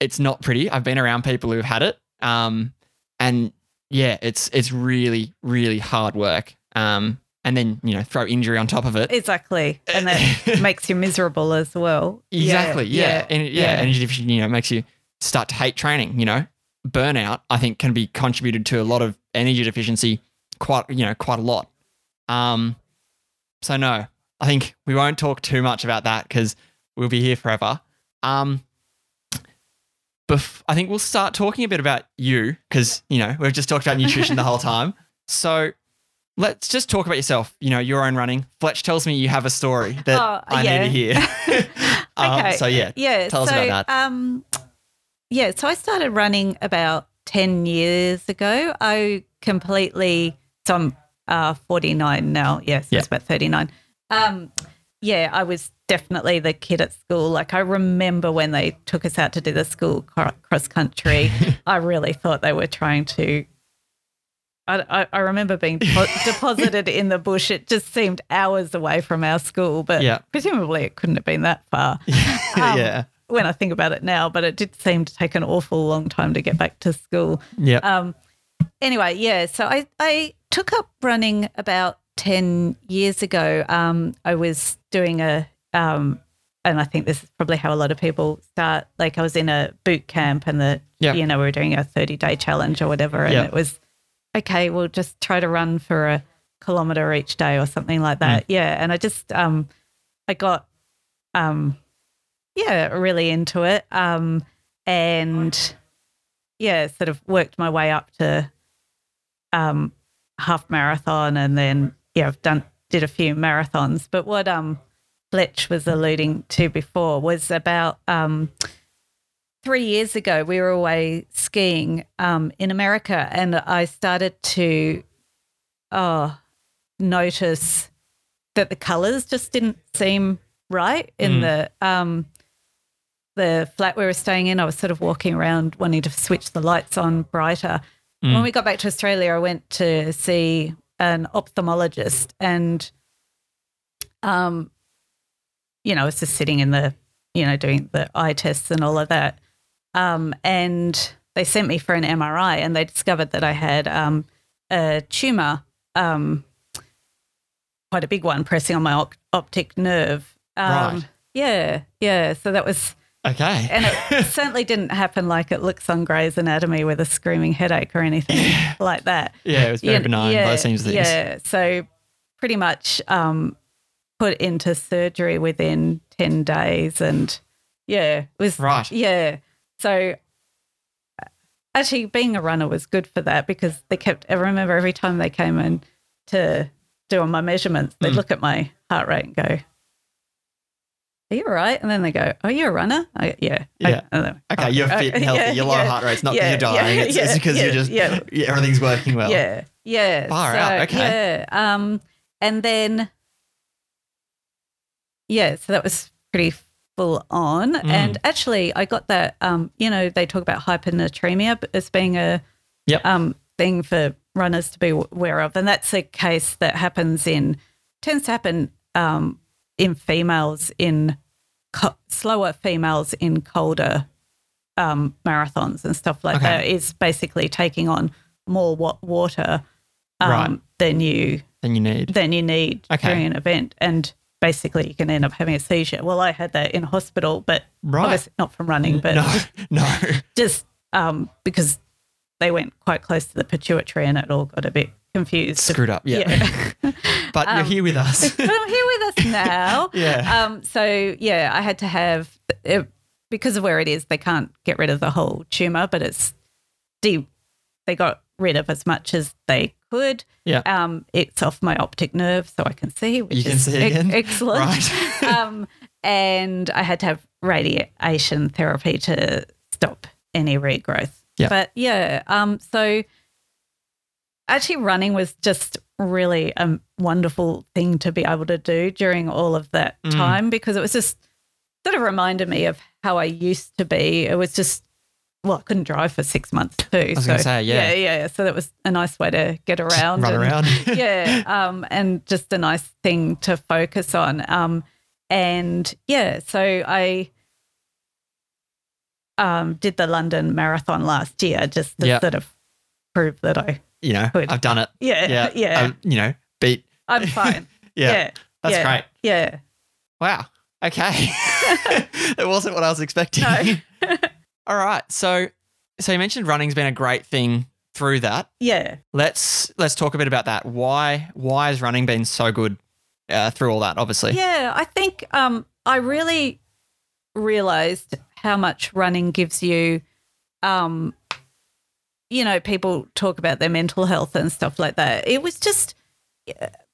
it's not pretty. I've been around people who've had it, um, and yeah, it's it's really really hard work. Um, and then you know throw injury on top of it. exactly. And that makes you miserable as well. Yeah, Exactly. Yeah. And yeah. yeah. Energy deficiency, you know, makes you start to hate training. You know, burnout, I think, can be contributed to a lot of energy deficiency quite, you know, quite a lot. Um, so no, I think we won't talk too much about that because we'll be here forever. Um, bef- I think we'll start talking a bit about you because, you know, we've just talked about nutrition the whole time. So let's just talk about yourself, you know, your own running. Fletch tells me you have a story that Oh, I yeah. need to hear. um, Okay. So yeah, Yeah. Tell us so, about that. Um, yeah. So I started running about 10 years ago. I completely, so I'm uh, 49 now. Yes, Yeah. it's about 39. Um, yeah, I was definitely the kid at school. Like I remember when they took us out to do the school cross country, I really thought they were trying to. I, I, I remember being depo- deposited in the bush. It just seemed hours away from our school, but Yeah. presumably it couldn't have been that far Um, yeah, when I think about it now, but it did seem to take an awful long time to get back to school. yeah, Um, anyway, yeah, so I, I took up running about 10 years ago. Um, I was doing a, um, and I think this is probably how a lot of people start. Like I was in a boot camp and the, Yeah. you know, we were doing a 30 day challenge or whatever. And Yeah. it was, okay, we'll just try to run for a kilometer each day or something like that. Yeah. And I just, um, I got, um, yeah, really into it. Um, and yeah, sort of worked my way up to um, half marathon, and then yeah, I've done did a few marathons. But what um, Fletch was alluding to before was about um, three years ago. We were away skiing um, in America, and I started to oh notice that the colors just didn't seem right in Mm. the um the flat we were staying in. I was sort of walking around wanting to switch the lights on brighter. Mm. When we got back to Australia, I went to see an ophthalmologist and um you know, I was just sitting in the you know, doing the eye tests and all of that. Um and they sent me for an MRI and they discovered that I had um a tumor um quite a big one pressing on my op- optic nerve. Um, Right. Yeah, yeah. So that was, okay. and it certainly didn't happen like it looks on Grey's Anatomy with a screaming headache or anything like that. yeah, it was very Yeah, benign yeah, by the things. Yeah. So pretty much um, put into surgery within 10 days. And yeah, it was, Right. yeah. So actually being a runner was good for that because they kept. I remember every time they came in to do on my measurements, they'd Mm. look at my heart rate and go. Are you all right? And then they go, "Are you a runner?" I yeah. Yeah. Then, Okay, "Oh, you're fit and healthy. yeah, your low yeah, heart rate's not yeah, because you're dying. yeah, it's, it's because you're just yeah, everything's working well. Yeah, yeah. Far so, out, okay. Yeah. Um, and then, yeah, so that was pretty full on. Mm. And actually, I got that. Um, you know, they talk about hypernatremia as being a Yep. um thing for runners to be aware of, and that's a case that happens in tends to happen um in females in co- slower females in colder um, marathons and stuff like Okay. that is basically taking on more wa- water um, Right. than you Then you need. than you need Okay. during an event, and basically you can end up having a seizure. Well, I had that in hospital, but Right. not from running, but no, no. just um, because they went quite close to the pituitary and it all got a bit confused. Screwed up. Yeah. Yeah. but you're Um, here with us. but I'm here with us now. Yeah. Um, so yeah, I had to have it, because of where it is. They can't get rid of the whole tumor, but it's de- They got rid of as much as they could. Yeah. Um, it's off my optic nerve, so I can see. Which You can is see again? excellent. Right. um, and I had to have radiation therapy to stop any regrowth. Yeah. But yeah, um, so actually running was just really a wonderful thing to be able to do during all of that Mm. time because it was just sort of reminded me of how I used to be. It was just well, I couldn't drive for six months too. I was gonna say, yeah. yeah, yeah. So that was a nice way to get around, Run and- around. yeah, um, and just a nice thing to focus on. Um, and yeah, so I um, did the London Marathon last year just to Yeah. sort of prove that I, you know, Good. I've done it. yeah, Yeah. yeah, Um, you know, beat. I'm fine. Yeah. yeah, That's yeah, great. Yeah, Wow. Okay. that wasn't what I was expecting. No. All right. So, so you mentioned running's been a great thing through that. yeah. Let's let's talk a bit about that. Why why has running been so good uh, through all that? Obviously. Yeah, I think um, I really realized how much running gives you. Um, you know, people talk about their mental health and stuff like that. It was just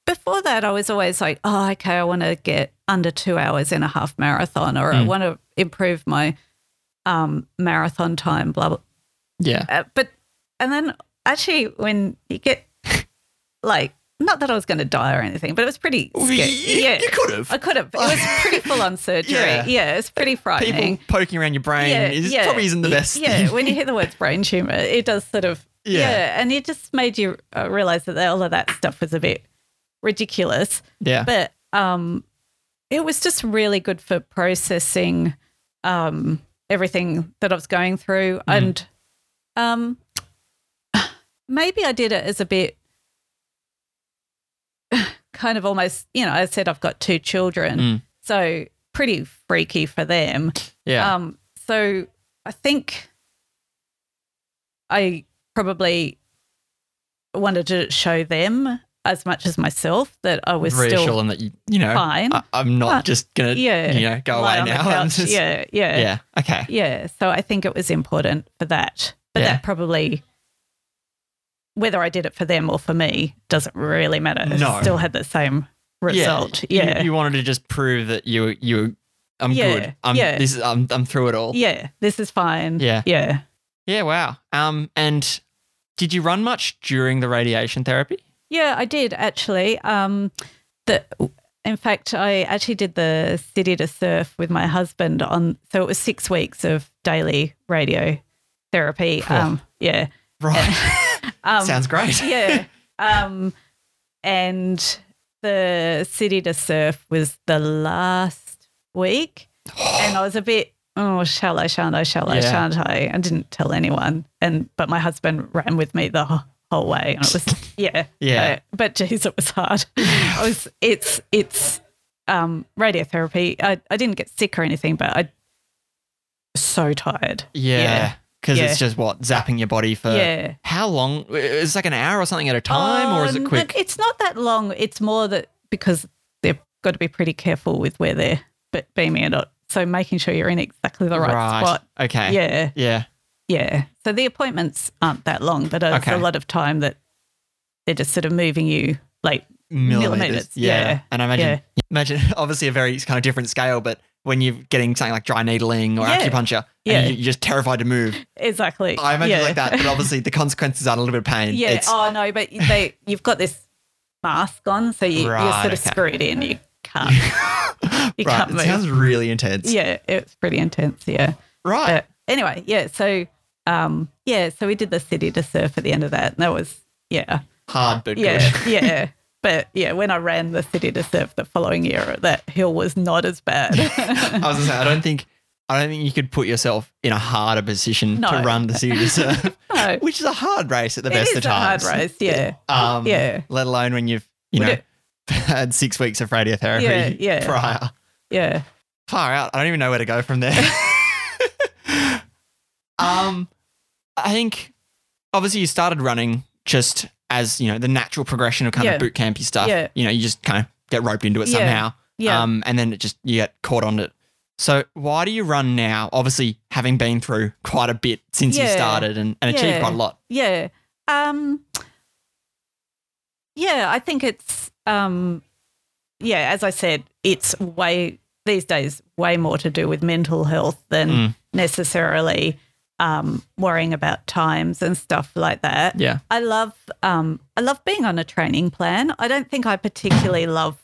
before that, I was always like, oh, okay, I want to get under two hours in a half marathon, or I Mm. want to improve my um, marathon time, blah, blah. Yeah. Uh, but, and then actually, when you get like, not that I was going to die or anything, but it was pretty scary. Yeah. You could have. I could have. It was pretty full on surgery. Yeah. Yeah. it's pretty frightening. People poking around your brain yeah, is yeah. probably isn't the best. Yeah, thing. when you hear the words brain tumor, it does sort of. Yeah. Yeah, and it just made you uh, realize that all of that stuff was a bit ridiculous. yeah. But um, it was just really good for processing um, everything that I was going through, Mm. and um, maybe I did it as a bit kind of almost, you know, I said I've got two children, Mm. so pretty freaky for them. yeah. Um, so I think I probably wanted to show them as much as myself that I was Reassure still that you you know fine. I, I'm not But, just gonna yeah, you know go away now. Just- yeah, yeah, yeah. Okay. yeah. So I think it was important for that, but Yeah. that probably. Whether I did it for them or for me doesn't really matter. It No. still had the same result. You- Yeah. You, wanted to just prove that you you I'm Yeah, good. I'm yeah. this is I'm I'm through it all. yeah. This is fine. Yeah. Yeah. Yeah, wow. Um and did you run much during the radiation therapy? Yeah, I did actually. Um, the in fact, I actually did the city to surf with my husband on. So it was six weeks of daily radio therapy. Cool. Um, yeah, Right. um, Sounds great. yeah. Um, and the city to surf was the last week, and I was a bit. Oh, shall I? Shan't I? Shall I? Yeah. Shan't I? I didn't tell anyone, and but my husband ran with me the whole, way, and it was yeah, Yeah. uh, but geez, it was hard. it was it's it's um, radiotherapy. I I didn't get sick or anything, but I was so tired. Yeah. Because Yeah. it's just what zapping your body for Yeah. how long? It's like an hour or something at a time, or is Oh, it quick? it's not that long. It's more that because they've got to be pretty careful with where they're be- beaming it. at. So making sure you're in exactly the right, spot. Okay. Yeah, Yeah. Yeah. So the appointments aren't that long, but it's Okay. a lot of time that they're just sort of moving you like Millimeters. Millimeters, Yeah. yeah. And I imagine, Yeah. imagine obviously a very kind of different scale, but when you're getting something like dry needling or Yeah. acupuncture, Yeah. you're just terrified to move. exactly. I imagine like that, but obviously the consequences are a little bit of pain. Yeah. It's, oh no, but they you've got this mask on, so you, you're Right, sort of okay. screwed in. You can't. You right. can't It sounds really intense. yeah, it's pretty intense. Yeah. Right. But anyway, yeah. So um, yeah. So we did the city to surf at the end of that, and that was yeah, Hard, but yeah, good. yeah. But yeah, when I ran the city to surf the following year, that hill was not as bad. I was gonna say, I don't think, I don't think you could put yourself in a harder position to run the city to surf, no, which is a hard race at the it best is of a hard times. race. Yeah, Um, Yeah. Let alone when you've, you Would know, it- had six weeks of radiotherapy Yeah, yeah. prior. yeah. Far out. I don't even know where to go from there. um, I think obviously you started running just as you know the natural progression of kind Yeah. of boot campy stuff. Yeah. You know, you just kind of get roped into it Yeah. somehow. Yeah. Um, and then it just you get caught on it. So why do you run now? Obviously, having been through quite a bit since you started and, and achieved quite a lot. Yeah. Um Yeah, I think it's um yeah, as I said, it's way these days way more to do with mental health than Mm. necessarily um worrying about times and stuff like that. Yeah. I love um I love being on a training plan. I don't think I particularly love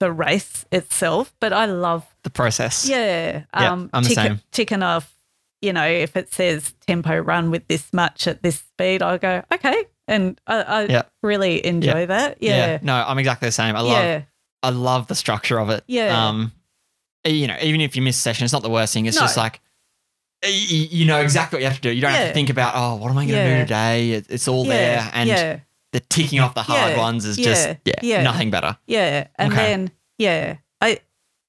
the race itself, but I love The process. yeah. Yeah, Um, I'm the tick- same. Ticking off, you know, if it says tempo run with this much at this speed, I'll go, okay. And I, I Yeah. really enjoy that. Yeah. No, I'm exactly the same. I love Yeah. I love the structure of it. Yeah. Um, you know, even if you miss a session, it's not the worst thing. It's No. just like you know exactly what you have to do. You don't have to think about oh, what am I going to Yeah. do today? It- It's all there, and yeah. the ticking off the hard Yeah. ones is Yeah. just yeah, Yeah. nothing better. Yeah. And Okay. then, yeah, I,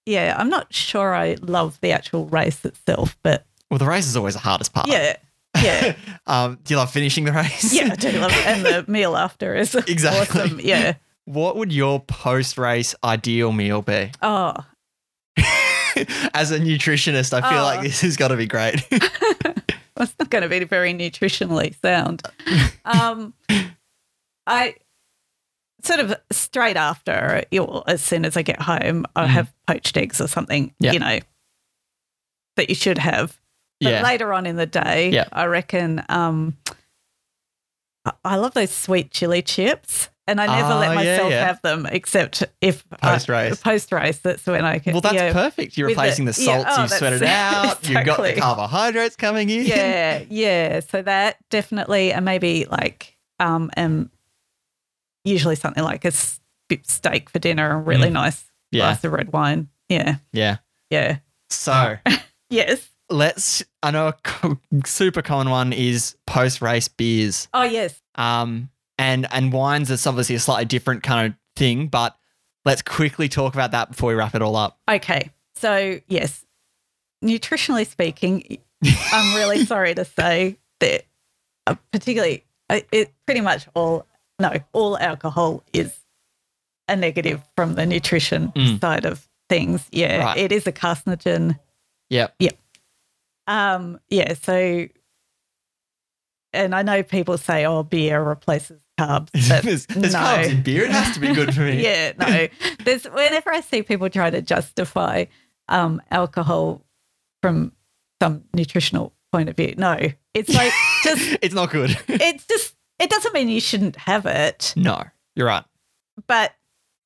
yeah, I'm not sure I love the actual race itself, but Well, the race is always the hardest part. yeah. Yeah. um, do you love finishing the race? yeah, I do love it. And the meal after is Exactly. awesome. Yeah. What would your post race ideal meal be? Oh, As a nutritionist, I feel Oh. like this has got to be great. Well, it's not going to be very nutritionally sound. Um, I sort of straight after, you as soon as I get home, I Mhm. have poached eggs or something, Yeah. you know, that you should have. But yeah. later on in the day, Yeah. I reckon um, I love those sweet chili chips. And I never Oh, let myself yeah. have them except if Post-race. Post race, that's when I can. Well, that's yeah, perfect. You're the- replacing the, yeah, salts oh, you've sweated out. You've got the carbohydrates coming in. yeah, yeah. So that definitely, and maybe like, um, and usually something like a steak for dinner, a really Mm. nice Yeah. glass of red wine. Yeah, Yeah. yeah, So yes. let's. I know a super common one is post race beers. Oh, yes. Um, and and wines is obviously a slightly different kind of thing, but let's quickly talk about that before we wrap it all up. Okay. So yes, nutritionally speaking, I'm really sorry to say that, uh, particularly, uh, it pretty much all no, all alcohol is a negative from the nutrition Mm. side of things. Yeah, Right. it is a carcinogen. Yep. Um, yeah, so and I know people say, oh, beer replaces carbs, there's there's no. carbs in beer. It has to be good for me. yeah, no. There's whenever I see people try to justify um, alcohol from some nutritional point of view, no, it's like just it's not good. it's just it doesn't mean you shouldn't have it, no, you're right. but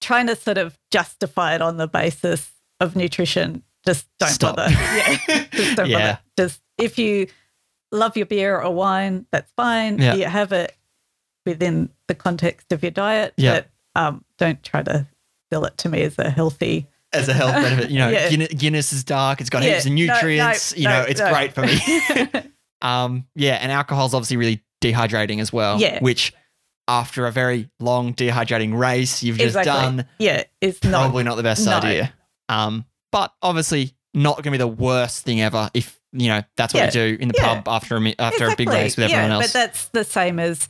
trying to sort of justify it on the basis of nutrition, just don't Stop. bother. Yeah, just don't Yeah. bother. Just if you love your beer or wine, that's fine. Yeah. You have it within the context of your diet, Yeah. but um, don't try to sell it to me as a healthy. As a health benefit, you know, Yeah. Guinness, Guinness is dark. It's got Yeah, heaps of no, no, nutrients. you know, no, it's no. great for me. um, yeah, and alcohol is obviously really dehydrating as well. Yeah. Which, after a very long dehydrating race, you've just exactly. done Yeah, it's probably not the best no. idea. Um, but obviously not going to be the worst thing ever if you know that's what Yeah. you do in the Yeah. pub after a after a big race with everyone yeah, else. But that's the same as,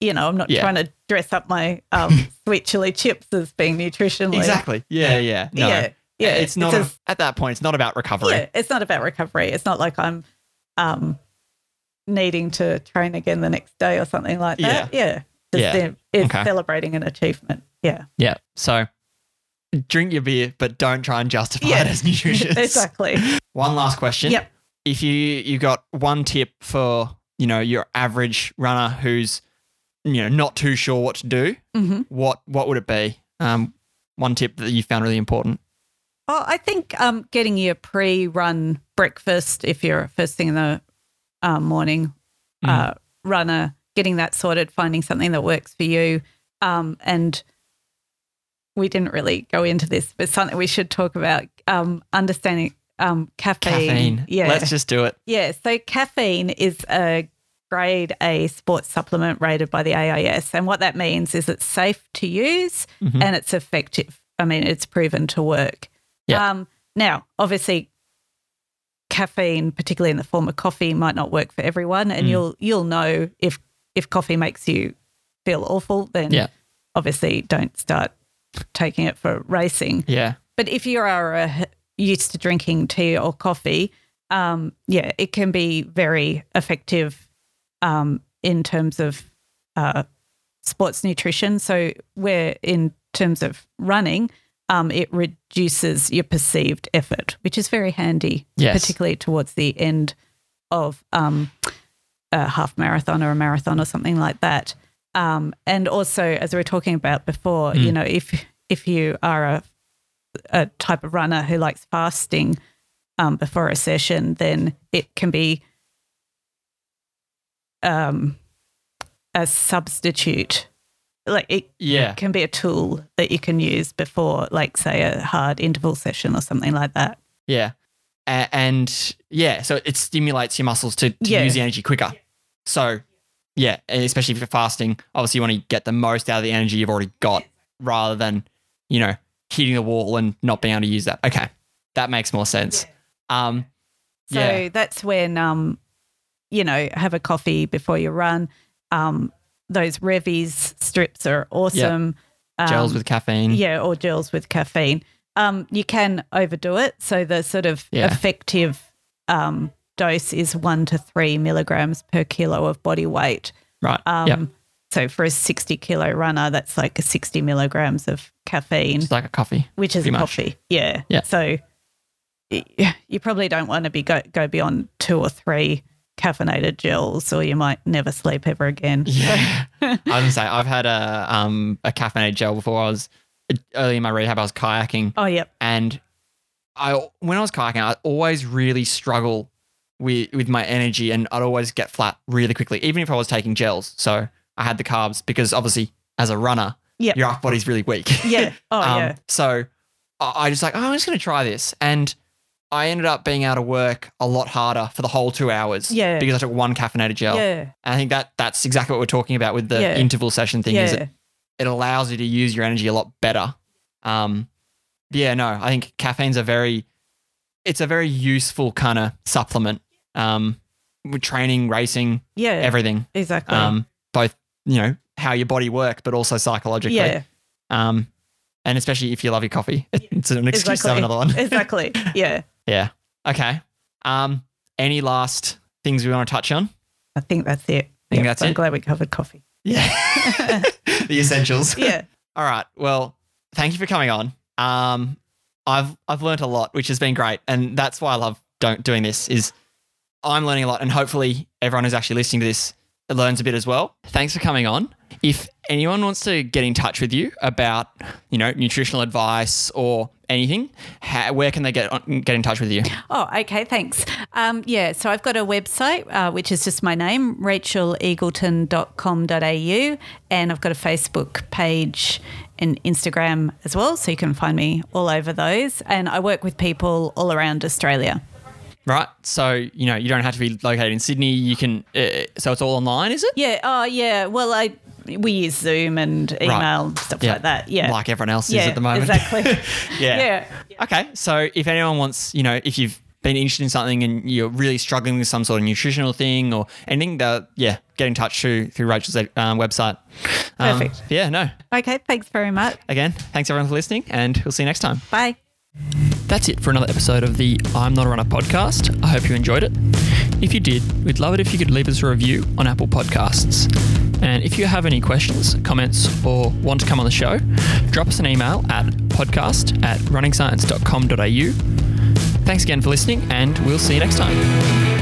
you know, I'm not Yeah. trying to dress up my um, sweet chili chips as being nutritionally. exactly. Yeah, yeah. No. Yeah. Yeah. It's not a- at that point. It's not about recovery. yeah, it's not about recovery. It's not like I'm um, needing to train again the next day or something like that. Yeah. Just Yeah. it's Okay. celebrating an achievement. Yeah. Yeah. So drink your beer, but don't try and justify Yeah. it as nutritious. exactly. One last question. Yep. If you you got one tip for you know your average runner who's you know not too sure what to do, hmm what what would it be? Um, one tip that you found really important. Oh, I think um, getting your pre-run breakfast, if you're first thing in the uh, morning Mm. uh, runner, getting that sorted, finding something that works for you, um, and we didn't really go into this, but something we should talk about: um, understanding um, caffeine. Caffeine. Yeah, Let's just do it. yeah. So caffeine is a grade A sports supplement rated by the AIS, and what that means is it's safe to use Mhm. and it's effective. I mean, it's proven to work. Yeah. Um, now, obviously, caffeine, particularly in the form of coffee, might not work for everyone, and Mm. you'll you'll know if if coffee makes you feel awful, then Yeah. obviously don't start taking it for racing. Yeah. But if you are uh, used to drinking tea or coffee, um, yeah, it can be very effective um, in terms of uh, sports nutrition. So, where in terms of running, um, it reduces your perceived effort, which is very handy, Yes. particularly towards the end of um, a half marathon or a marathon or something like that. Um, and also, as we were talking about before, Mm. you know, if if you are a a type of runner who likes fasting um, before a session, then it can be um, a substitute. Like it Yeah. can be a tool that you can use before, like, say, a hard interval session or something like that. Yeah. And yeah, so it stimulates your muscles to, to Yeah. use the energy quicker. So yeah, especially if you're fasting, obviously you want to get the most out of the energy you've already got rather than, you know, hitting the wall and not being able to use that. Okay. That makes more sense. Um So Yeah. that's when, um, you know, have a coffee before you run. Um, those Revvies strips are awesome. gels Um, with caffeine. Yeah, or gels with caffeine. Um, you can overdo it. So the sort of Yeah. effective um, dose is one to three milligrams per kilo of body weight. Right. Um, yep. So for a 60 kilo runner, that's like 60 milligrams of caffeine, It's like a coffee. which is pretty much. coffee. Yeah. Yeah. So you probably don't want to be go, go beyond two or three caffeinated gels or you might never sleep ever again. Yeah. I was gonna say I've had a um a caffeinated gel before. I was early in my rehab. I was kayaking, Oh, yep. and I when I was kayaking, I always really struggle with with my energy, and I'd always get flat really quickly, even if I was taking gels. So I had the carbs because obviously, as a runner, Yep. your upper body's really weak. Yeah. Oh, Um, yeah. So I I just like, oh, I'm just going to try this. And I ended up being able to work a lot harder for the whole two hours. Yeah. Because I took one caffeinated gel. Yeah. And I think that that's exactly what we're talking about with the Yeah. interval session thing. Is Yeah. it, it allows you to use your energy a lot better. Um, yeah, no, I think caffeine's a very, it's a very useful kind of supplement. Um, with training, racing, Yeah. everything. exactly. Um, both you know how your body works, but also psychologically. yeah. Um, and especially if you love your coffee, it's an excuse to have another one. exactly. Yeah. Yeah. Okay. Um, any last things we want to touch on? I think that's it. Think Yep, that's I'm it? glad we covered coffee. Yeah. the essentials. Yeah. All right. Well, thank you for coming on. Um, I've I've learned a lot, which has been great, and that's why I love don't, doing this. Is I'm learning a lot, and hopefully everyone who's actually listening to this learns a bit as well. Thanks for coming on. If anyone wants to get in touch with you about you know nutritional advice or anything, how, where can they get on, get in touch with you? Oh, okay. Thanks. Um, yeah. So I've got a website, uh, which is just my name, racheleagleton.com.au. And I've got a Facebook page and Instagram as well. So you can find me all over those. And I work with people all around Australia. Right. So you know you don't have to be located in Sydney. You can. Uh, so it's all online, is it? Yeah. Oh, yeah. Well, I we use Zoom and email and stuff like that. Yeah. Like everyone else yeah. is at the moment. Exactly. yeah. yeah. Okay, so if anyone wants, you know, if you've been interested in something and you're really struggling with some sort of nutritional thing or anything, that yeah, get in touch through through Rachel's um, website. Um, Perfect. yeah, no. Okay. Thanks very much. Again, thanks everyone for listening, and we'll see you next time. Bye. That's it for another episode of the I'm Not a Runner podcast. I hope you enjoyed it. If you did, we'd love it if you could leave us a review on Apple Podcasts. And if you have any questions, comments, or want to come on the show, drop us an email at podcast at runningscience.com.au. Thanks again for listening, and we'll see you next time.